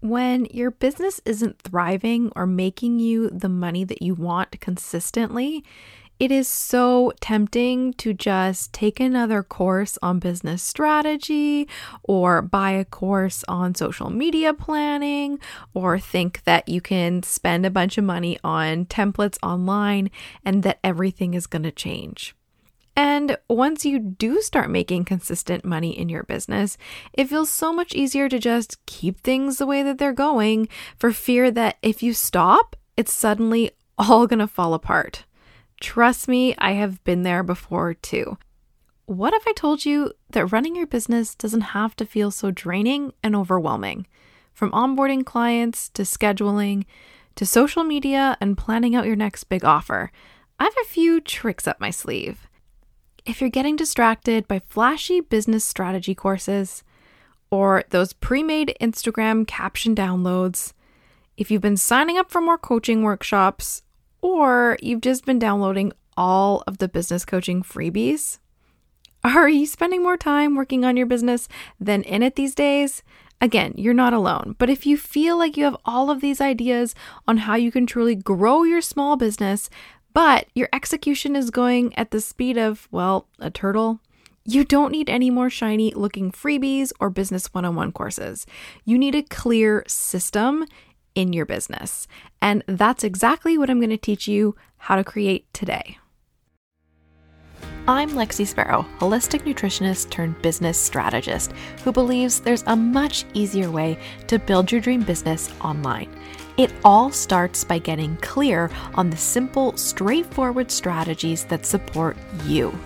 When your business isn't thriving or making you the money that you want consistently, it is so tempting to just take another course on business strategy or buy a course on social media planning or think that you can spend a bunch of money on templates online and that everything is going to change. And once you do start making consistent money in your business, it feels so much easier to just keep things the way that they're going for fear that if you stop, it's suddenly all to fall apart. Trust me, I have been there before too. What if I told you that running your business doesn't have to feel so draining and overwhelming? From onboarding clients to scheduling to social media and planning out your next big offer, I have a few tricks up my sleeve if you're getting distracted by flashy business strategy courses or those pre made Instagram caption downloads, if you've been signing up for more coaching workshops, or you've just been downloading all of the business coaching freebies, are you spending more time working on your business than in it these days? Again, you're not alone, but if you feel like you have all of these ideas on how you can truly grow your small business, but your execution is going at the speed of, well, a turtle. You don't need any more shiny looking freebies or business one on one courses. You need a clear system in your business. And that's exactly what I'm going to teach you how to create today. I'm Lexie Sparrow, holistic nutritionist turned business strategist who believes there's a much easier way to build your dream business online. It all starts by getting clear on the simple, straightforward strategies that support you.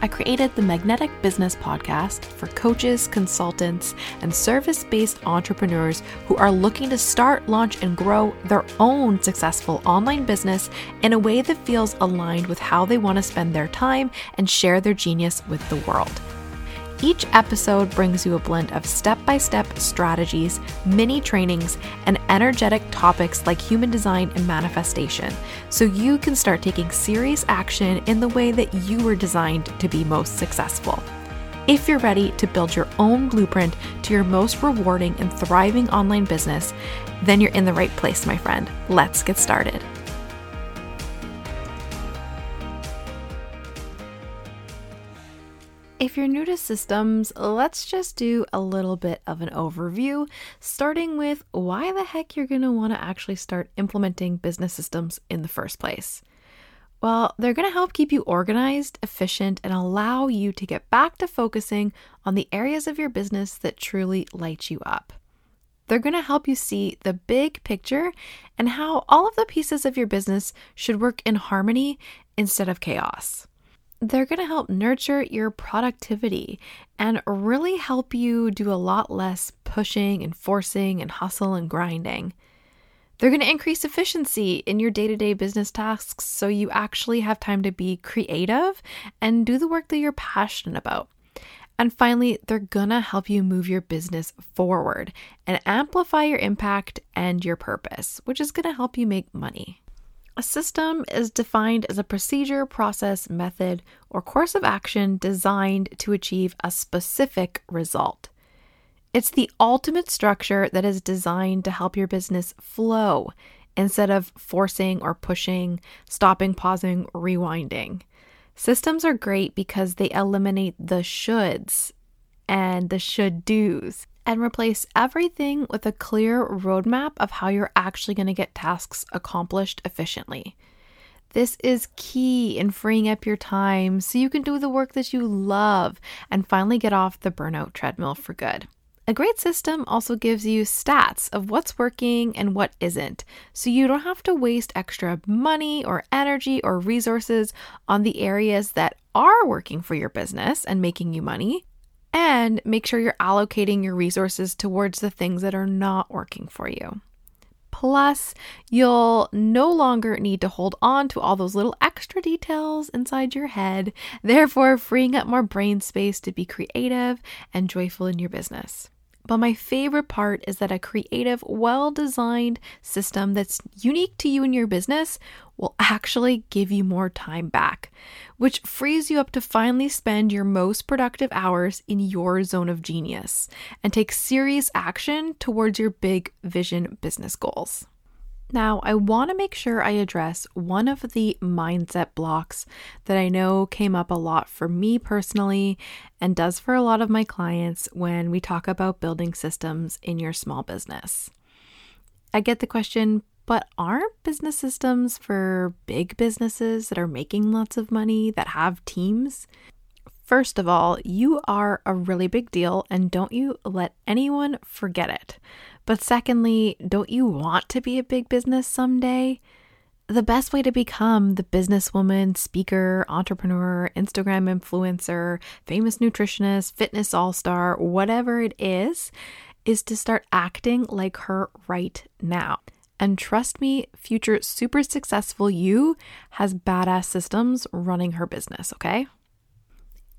I created the Magnetic Business Podcast for coaches, consultants, and service based entrepreneurs who are looking to start, launch, and grow their own successful online business in a way that feels aligned with how they want to spend their time and share their genius with the world. Each episode brings you a blend of step by step strategies, mini trainings, and energetic topics like human design and manifestation, so you can start taking serious action in the way that you were designed to be most successful. If you're ready to build your own blueprint to your most rewarding and thriving online business, then you're in the right place, my friend. Let's get started. If you're new to systems, let's just do a little bit of an overview, starting with why the heck you're going to want to actually start implementing business systems in the first place. Well, they're going to help keep you organized, efficient, and allow you to get back to focusing on the areas of your business that truly light you up. They're going to help you see the big picture and how all of the pieces of your business should work in harmony instead of chaos they're going to help nurture your productivity and really help you do a lot less pushing and forcing and hustle and grinding. They're going to increase efficiency in your day to day business tasks so you actually have time to be creative and do the work that you're passionate about. And finally, they're going to help you move your business forward and amplify your impact and your purpose, which is going to help you make money. A system is defined as a procedure, process, method, or course of action designed to achieve a specific result. It's the ultimate structure that is designed to help your business flow instead of forcing or pushing, stopping, pausing, rewinding. Systems are great because they eliminate the shoulds and the should do's and replace everything with a clear roadmap of how you're actually going to get tasks accomplished efficiently. This is key in freeing up your time so you can do the work that you love and finally get off the burnout treadmill for good. A great system also gives you stats of what's working and what isn't, so you don't have to waste extra money or energy or resources on the areas that are working for your business and making you money and make sure you're allocating your resources towards the things that are not working for you. Plus, you'll no longer need to hold on to all those little extra details inside your head, therefore, freeing up more brain space to be creative and joyful in your business. But my favorite part is that a creative, well designed system that's unique to you and your business will actually give you more time back, which frees you up to finally spend your most productive hours in your zone of genius and take serious action towards your big vision business goals. Now, I want to make sure I address one of the mindset blocks that I know came up a lot for me personally and does for a lot of my clients when we talk about building systems in your small business. I get the question, but aren't business systems for big businesses that are making lots of money, that have teams? First of all, you are a really big deal, and don't you let anyone forget it. But secondly, don't you want to be a big business someday? The best way to become the businesswoman, speaker, entrepreneur, Instagram influencer, famous nutritionist, fitness all star, whatever it is, is to start acting like her right now. And trust me, future super successful you has badass systems running her business, okay?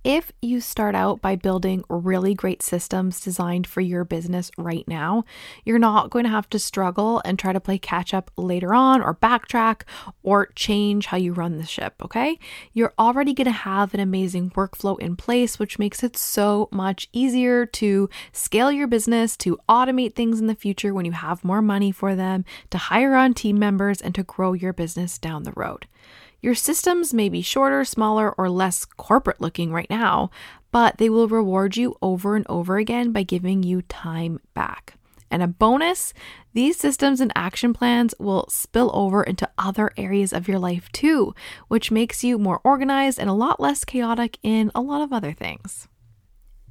If you start out by building really great systems designed for your business right now, you're not going to have to struggle and try to play catch up later on or backtrack or change how you run the ship, okay? You're already going to have an amazing workflow in place, which makes it so much easier to scale your business, to automate things in the future when you have more money for them, to hire on team members, and to grow your business down the road. Your systems may be shorter, smaller, or less corporate looking right now, but they will reward you over and over again by giving you time back. And a bonus, these systems and action plans will spill over into other areas of your life too, which makes you more organized and a lot less chaotic in a lot of other things.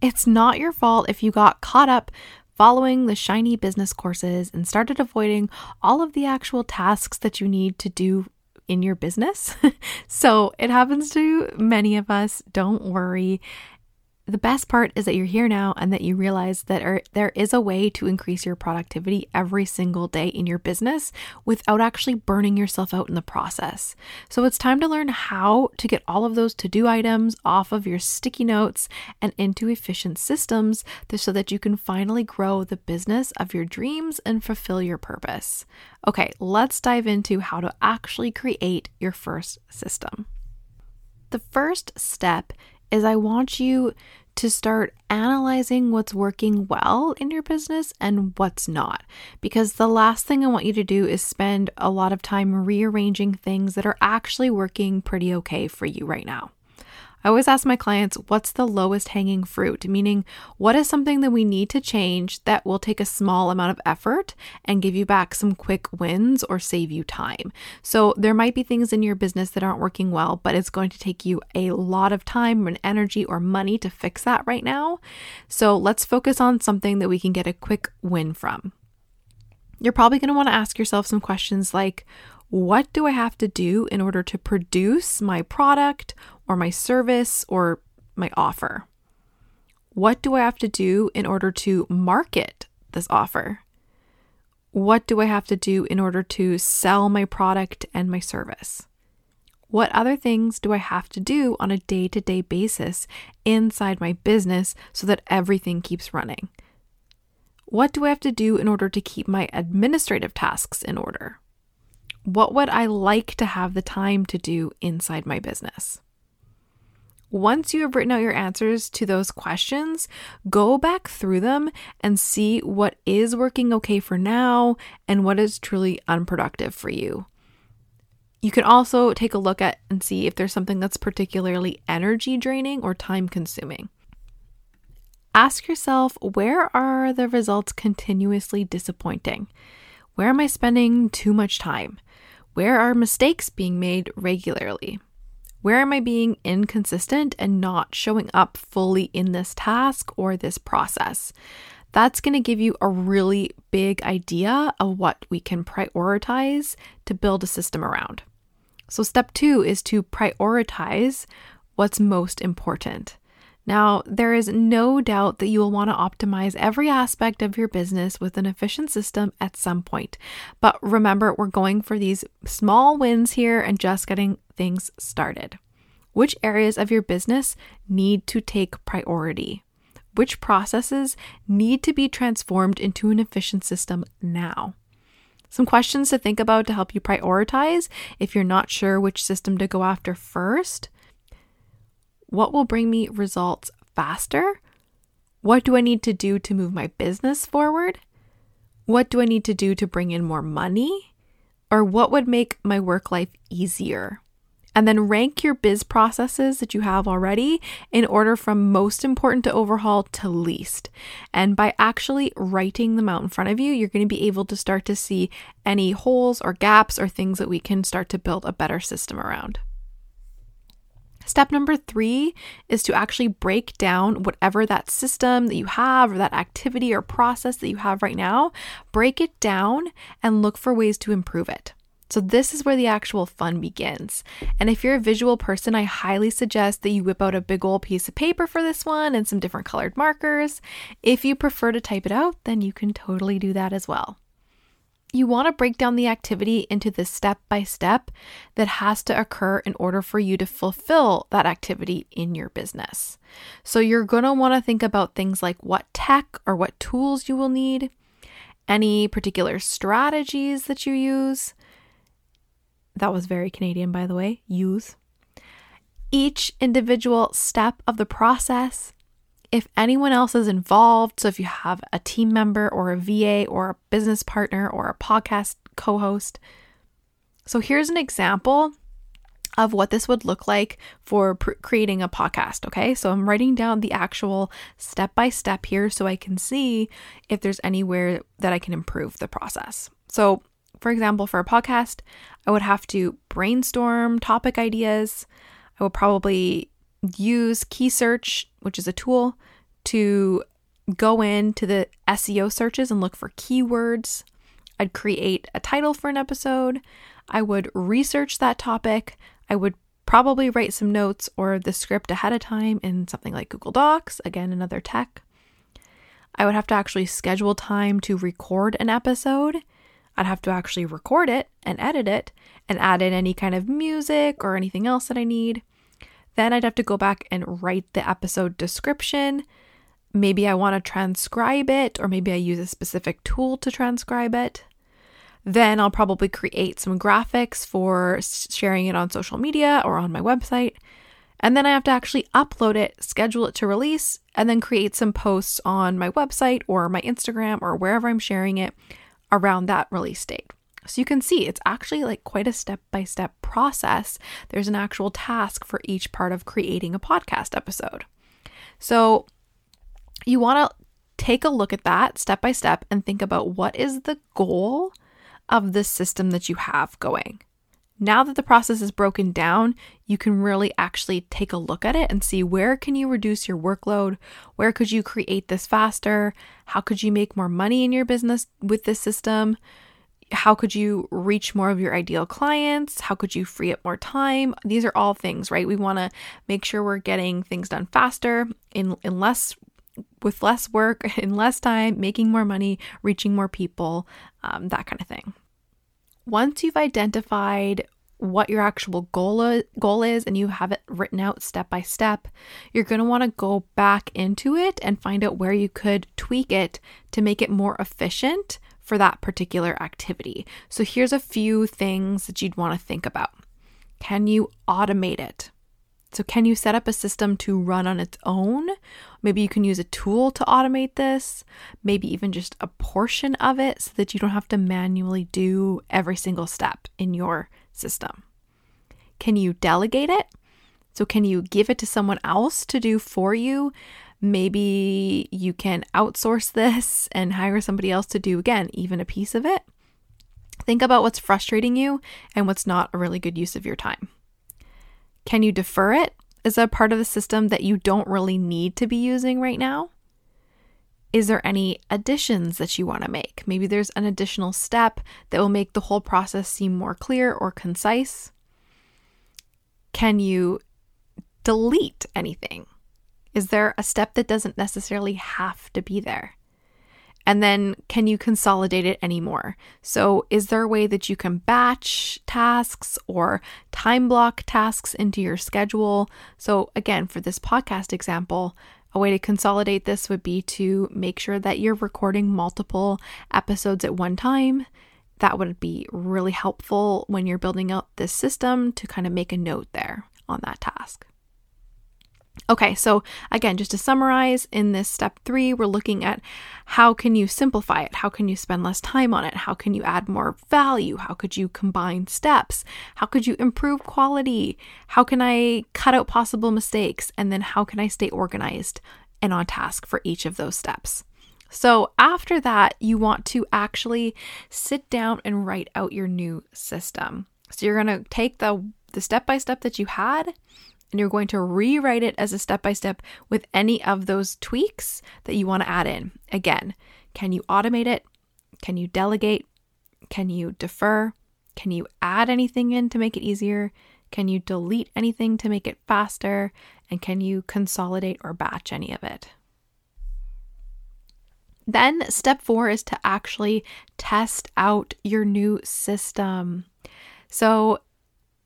It's not your fault if you got caught up following the shiny business courses and started avoiding all of the actual tasks that you need to do in your business. so it happens to many of us. Don't worry the best part is that you're here now and that you realize that er, there is a way to increase your productivity every single day in your business without actually burning yourself out in the process. So it's time to learn how to get all of those to do items off of your sticky notes and into efficient systems so that you can finally grow the business of your dreams and fulfill your purpose. Okay, let's dive into how to actually create your first system. The first step is I want you to start analyzing what's working well in your business and what's not. Because the last thing I want you to do is spend a lot of time rearranging things that are actually working pretty okay for you right now. I always ask my clients, what's the lowest hanging fruit? Meaning, what is something that we need to change that will take a small amount of effort and give you back some quick wins or save you time? So, there might be things in your business that aren't working well, but it's going to take you a lot of time and energy or money to fix that right now. So, let's focus on something that we can get a quick win from. You're probably going to want to ask yourself some questions like, what do I have to do in order to produce my product or my service or my offer? What do I have to do in order to market this offer? What do I have to do in order to sell my product and my service? What other things do I have to do on a day to day basis inside my business so that everything keeps running? What do I have to do in order to keep my administrative tasks in order? What would I like to have the time to do inside my business? Once you have written out your answers to those questions, go back through them and see what is working okay for now and what is truly unproductive for you. You can also take a look at and see if there's something that's particularly energy draining or time consuming. Ask yourself where are the results continuously disappointing? Where am I spending too much time? Where are mistakes being made regularly? Where am I being inconsistent and not showing up fully in this task or this process? That's going to give you a really big idea of what we can prioritize to build a system around. So, step two is to prioritize what's most important. Now, there is no doubt that you will want to optimize every aspect of your business with an efficient system at some point. But remember, we're going for these small wins here and just getting things started. Which areas of your business need to take priority? which processes need to be transformed into an efficient system now. Some questions to think about to help you prioritize if you're not sure which system to go after first. What will bring me results faster? What do I need to do to move my business forward? What do I need to do to bring in more money? Or what would make my work life easier? And then rank your biz processes that you have already in order from most important to overhaul to least. And by actually writing them out in front of you, you're going to be able to start to see any holes or gaps or things that we can start to build a better system around. Step number three is to actually break down whatever that system that you have or that activity or process that you have right now, break it down and look for ways to improve it. So, this is where the actual fun begins. And if you're a visual person, I highly suggest that you whip out a big old piece of paper for this one and some different colored markers. If you prefer to type it out, then you can totally do that as well. You want to break down the activity into the step by step that has to occur in order for you to fulfill that activity in your business. So, you're going to want to think about things like what tech or what tools you will need, any particular strategies that you use that was very Canadian, by the way. Use. Each individual step of the process. If anyone else is involved, so if you have a team member or a VA or a business partner or a podcast co host. So here's an example of what this would look like for pr- creating a podcast. Okay, so I'm writing down the actual step by step here so I can see if there's anywhere that I can improve the process. So for example, for a podcast, I would have to brainstorm topic ideas. I would probably use KeySearch, which is a tool, to go into the SEO searches and look for keywords. I'd create a title for an episode. I would research that topic. I would probably write some notes or the script ahead of time in something like Google Docs, again, another tech. I would have to actually schedule time to record an episode I'd have to actually record it and edit it and add in any kind of music or anything else that I need. Then I'd have to go back and write the episode description. Maybe I want to transcribe it, or maybe I use a specific tool to transcribe it. Then I'll probably create some graphics for sharing it on social media or on my website. And then I have to actually upload it, schedule it to release, and then create some posts on my website or my Instagram or wherever I'm sharing it around that release date. So you can see it's actually like quite a step by step process. There's an actual task for each part of creating a podcast episode. So you want to take a look at that step by step and think about what is the goal of the system that you have going. Now that the process is broken down, you can really actually take a look at it and see where can you reduce your workload? Where could you create this faster? How could you make more money in your business with this system? How could you reach more of your ideal clients? How could you free up more time? These are all things, right? We want to make sure we're getting things done faster in, in less with less work, in less time, making more money, reaching more people, um, that kind of thing. Once you've identified what your actual goal, goal is and you have it written out step by step, you're going to want to go back into it and find out where you could tweak it to make it more efficient for that particular activity. So here's a few things that you'd want to think about. Can you automate it? So, can you set up a system to run on its own? Maybe you can use a tool to automate this, maybe even just a portion of it so that you don't have to manually do every single step in your system. Can you delegate it? So, can you give it to someone else to do for you? Maybe you can outsource this and hire somebody else to do, again, even a piece of it. Think about what's frustrating you and what's not a really good use of your time. Can you defer it? Is that part of the system that you don't really need to be using right now? Is there any additions that you want to make? Maybe there's an additional step that will make the whole process seem more clear or concise. Can you delete anything? Is there a step that doesn't necessarily have to be there? And then can you consolidate it anymore? So, is there a way that you can batch tasks or time block tasks into your schedule? So, again, for this podcast example, A way to consolidate this would be to make sure that you're recording multiple episodes at one time. That would be really helpful when you're building out this system to kind of make a note there on that task. Okay, so again, just to summarize, in this step three, we're looking at how can you simplify it? How can you spend less time on it? How can you add more value? How could you combine steps? How could you improve quality? How can I cut out possible mistakes? And then how can I stay organized and on task for each of those steps? So, after that, you want to actually sit down and write out your new system. So, you're going to take the the step by step that you had and you're going to rewrite it as a step by step with any of those tweaks that you want to add in. Again, can you automate it? Can you delegate? Can you defer? Can you add anything in to make it easier? Can you delete anything to make it faster? And can you consolidate or batch any of it? Then, step four is to actually test out your new system. So,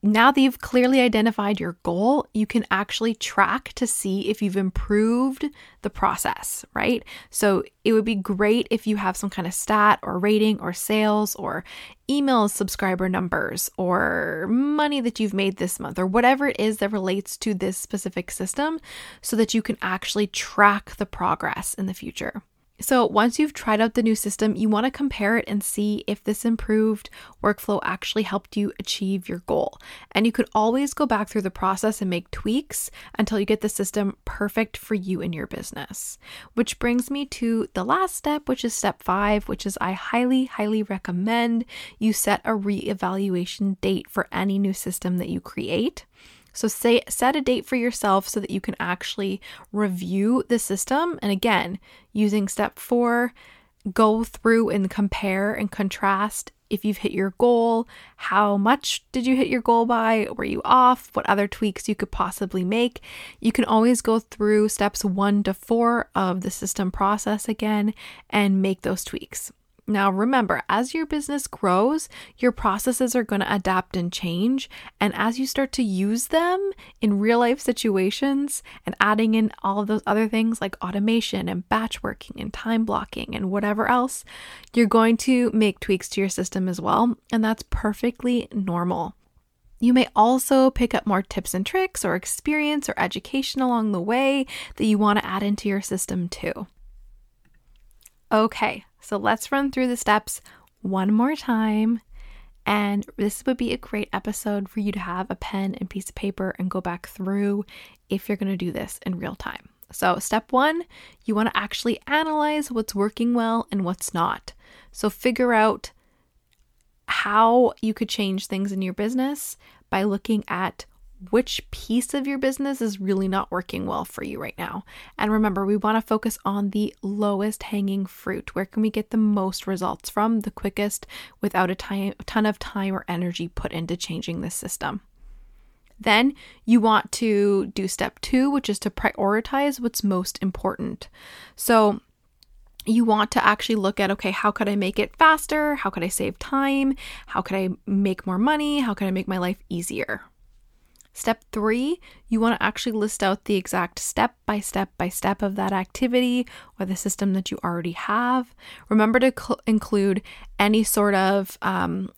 now that you've clearly identified your goal, you can actually track to see if you've improved the process, right? So it would be great if you have some kind of stat or rating or sales or email subscriber numbers or money that you've made this month or whatever it is that relates to this specific system so that you can actually track the progress in the future. So, once you've tried out the new system, you want to compare it and see if this improved workflow actually helped you achieve your goal. And you could always go back through the process and make tweaks until you get the system perfect for you and your business. Which brings me to the last step, which is step five, which is I highly, highly recommend you set a re-evaluation date for any new system that you create. So say set a date for yourself so that you can actually review the system and again, using step 4, go through and compare and contrast if you've hit your goal, how much did you hit your goal by, were you off, what other tweaks you could possibly make. You can always go through steps 1 to 4 of the system process again and make those tweaks. Now, remember, as your business grows, your processes are going to adapt and change. And as you start to use them in real life situations and adding in all of those other things like automation and batch working and time blocking and whatever else, you're going to make tweaks to your system as well. And that's perfectly normal. You may also pick up more tips and tricks or experience or education along the way that you want to add into your system too. Okay, so let's run through the steps one more time. And this would be a great episode for you to have a pen and piece of paper and go back through if you're going to do this in real time. So, step one, you want to actually analyze what's working well and what's not. So, figure out how you could change things in your business by looking at which piece of your business is really not working well for you right now. And remember, we want to focus on the lowest hanging fruit. Where can we get the most results from the quickest without a ton of time or energy put into changing this system? Then you want to do step two, which is to prioritize what's most important. So, you want to actually look at okay, how could I make it faster? How could I save time? How could I make more money? How could I make my life easier? Step three, you want to actually list out the exact step by step by step of that activity or the system that you already have. Remember to cl- include any sort of um,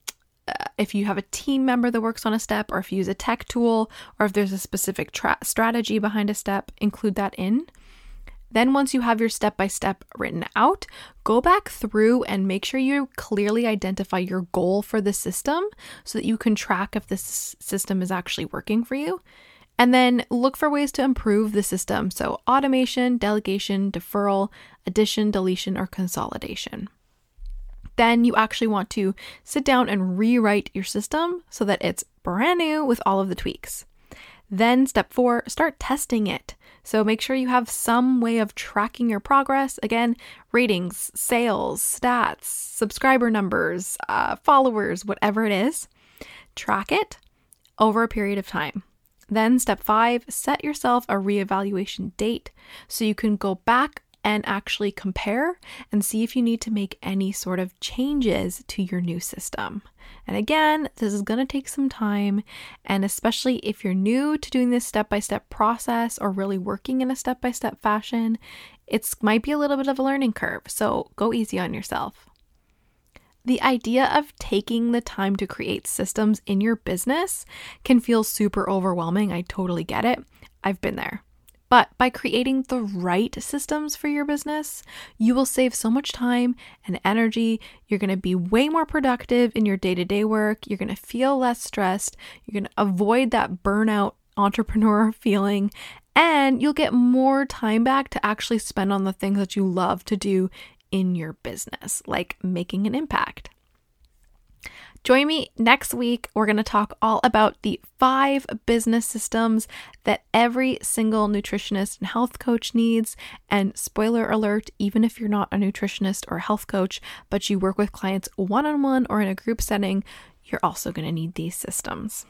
uh, if you have a team member that works on a step, or if you use a tech tool, or if there's a specific tra- strategy behind a step, include that in. Then, once you have your step by step written out, go back through and make sure you clearly identify your goal for the system so that you can track if this system is actually working for you. And then look for ways to improve the system. So, automation, delegation, deferral, addition, deletion, or consolidation. Then you actually want to sit down and rewrite your system so that it's brand new with all of the tweaks. Then, step four, start testing it. So make sure you have some way of tracking your progress. Again, ratings, sales, stats, subscriber numbers, uh, followers, whatever it is. Track it over a period of time. Then, step five, set yourself a reevaluation date so you can go back and actually compare and see if you need to make any sort of changes to your new system. And again, this is going to take some time. And especially if you're new to doing this step by step process or really working in a step by step fashion, it might be a little bit of a learning curve. So go easy on yourself. The idea of taking the time to create systems in your business can feel super overwhelming. I totally get it. I've been there. But by creating the right systems for your business, you will save so much time and energy. You're going to be way more productive in your day to day work. You're going to feel less stressed. You're going to avoid that burnout entrepreneur feeling. And you'll get more time back to actually spend on the things that you love to do in your business, like making an impact. Join me next week. We're going to talk all about the five business systems that every single nutritionist and health coach needs. And spoiler alert, even if you're not a nutritionist or health coach, but you work with clients one on one or in a group setting, you're also going to need these systems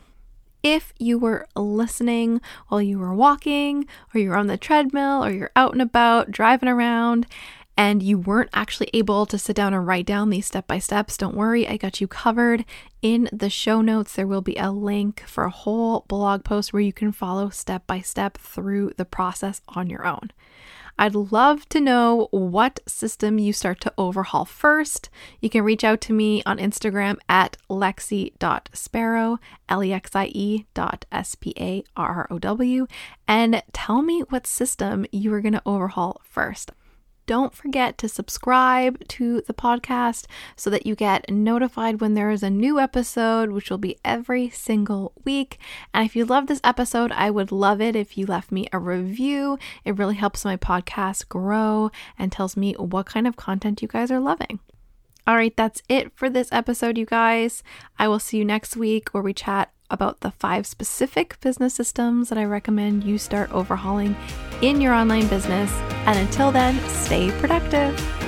if you were listening while you were walking, or you're on the treadmill, or you're out and about driving around, and you weren't actually able to sit down and write down these step by steps, don't worry, I got you covered. In the show notes, there will be a link for a whole blog post where you can follow step by step through the process on your own. I'd love to know what system you start to overhaul first. You can reach out to me on Instagram at lexie.sparrow, L E X I E dot S P A R R O W, and tell me what system you are going to overhaul first. Don't forget to subscribe to the podcast so that you get notified when there is a new episode, which will be every single week. And if you love this episode, I would love it if you left me a review. It really helps my podcast grow and tells me what kind of content you guys are loving. All right, that's it for this episode, you guys. I will see you next week where we chat about the five specific business systems that I recommend you start overhauling in your online business. And until then, stay productive.